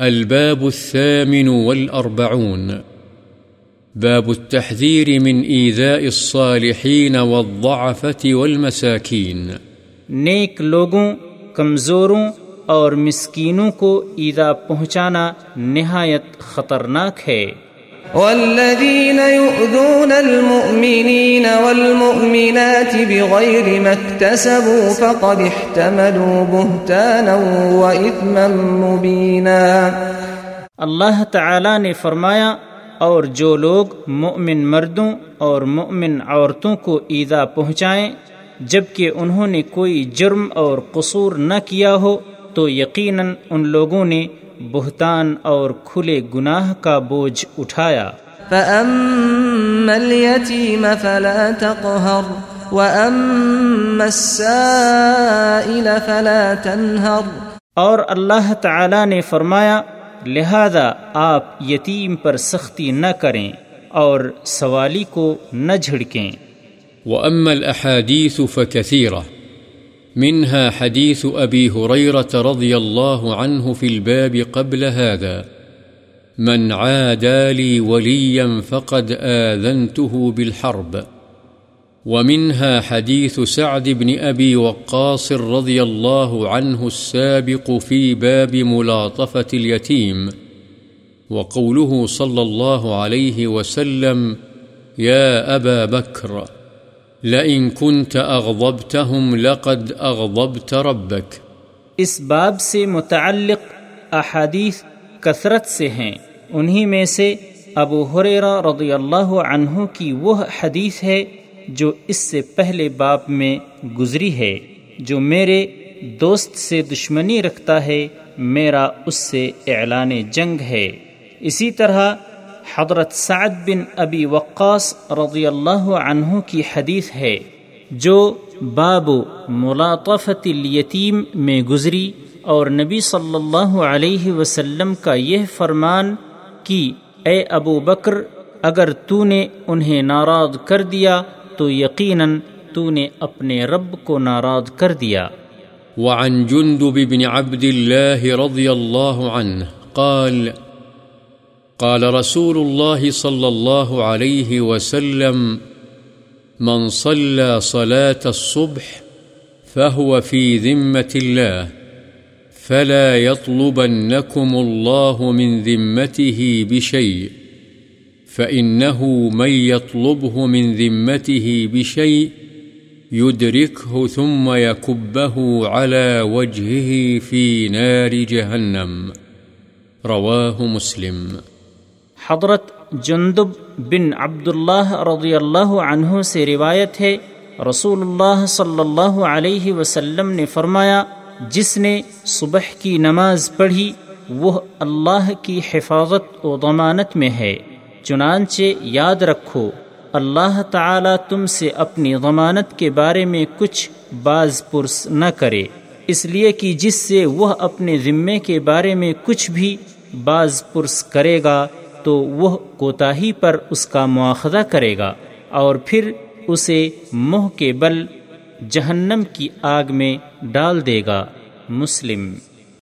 الباب الثامن والأربعون. باب التحذير من إيذاء الصالحين والضعفة والمساكين. نیک لوگوں، کمزوروں اور مسکینوں کو ایذا پہنچانا نہایت خطرناک ہے۔ والذين يؤذون المؤمنين والمؤمنات بغير ما اكتسبوا فقد احتملوا بهتانا وإثما مبينا. اللہ تعالی نے فرمایا، اور جو لوگ مؤمن مردوں اور مؤمن عورتوں کو ایدا پہنچائیں، جبکہ انہوں نے کوئی جرم اور قصور نہ کیا ہو، تو یقیناً ان لوگوں نے بہتان اور کھلے گناہ کا بوجھ اٹھایا۔ فأما اليتيم فلا تقهر وأما السائل فلا تنهر۔ اور اللہ تعالی نے فرمایا لہذا آپ یتیم پر سختی نہ کریں اور سوالی کو نہ جھڑکیں۔ وأما الأحاديث فكثيرة۔ منها حديث أبي هريرة رضي الله عنه في الباب قبل هذا. من عادى لي وليا فقد آذنته بالحرب. ومنها حديث سعد بن أبي وقاص رضي الله عنه السابق في باب ملاطفة اليتيم. وقوله صلى الله عليه وسلم يا أبا بكر لئن كنت أغضبتهم لقد أغضبت ربك اس باب سے متعلق احادیث کثرت سے ہیں۔ انہی میں سے ابو حریرہ رضی اللہ عنہ کی وہ حدیث ہے جو اس سے پہلے باب میں گزری ہے، جو میرے دوست سے دشمنی رکھتا ہے، میرا اس سے اعلان جنگ ہے۔ اسی طرح حضرت سعد بن ابی وقاص رضی اللہ عنہ کی حدیث ہے، جو باب ملاطفت الیتیم میں گزری اور نبی صلی اللہ علیہ وسلم کا یہ فرمان کہ اے ابو بکر، اگر تو نے انہیں ناراض کر دیا تو یقیناً تو نے اپنے رب کو ناراض کر دیا۔ وعن جندب بن عبد الله رضي الله عنه قال قال رسول الله صلى الله عليه وسلم، من صلى صلاة الصبح فهو في ذمة الله، فلا يطلبنكم الله من ذمته بشيء، فإنه من يطلبه من ذمته بشيء يدركه ثم يكبه على وجهه في نار جهنم. رواه مسلم. حضرت جندب بن عبداللہ رضی اللہ عنہ سے روایت ہے رسول اللہ صلی اللہ علیہ وسلم نے فرمایا، جس نے صبح کی نماز پڑھی، وہ اللہ کی حفاظت و ضمانت میں ہے۔ چنانچہ یاد رکھو، اللہ تعالی تم سے اپنی ضمانت کے بارے میں کچھ باز پرس نہ کرے۔ اس لیے کہ جس سے وہ اپنے ذمے کے بارے میں کچھ بھی باز پرس کرے گا تو وہ کوتاہی پر اس کا مواخذہ کرے گا اور پھر اسے منہ کے بل جہنم کی آگ میں ڈال دے گا، مسلم۔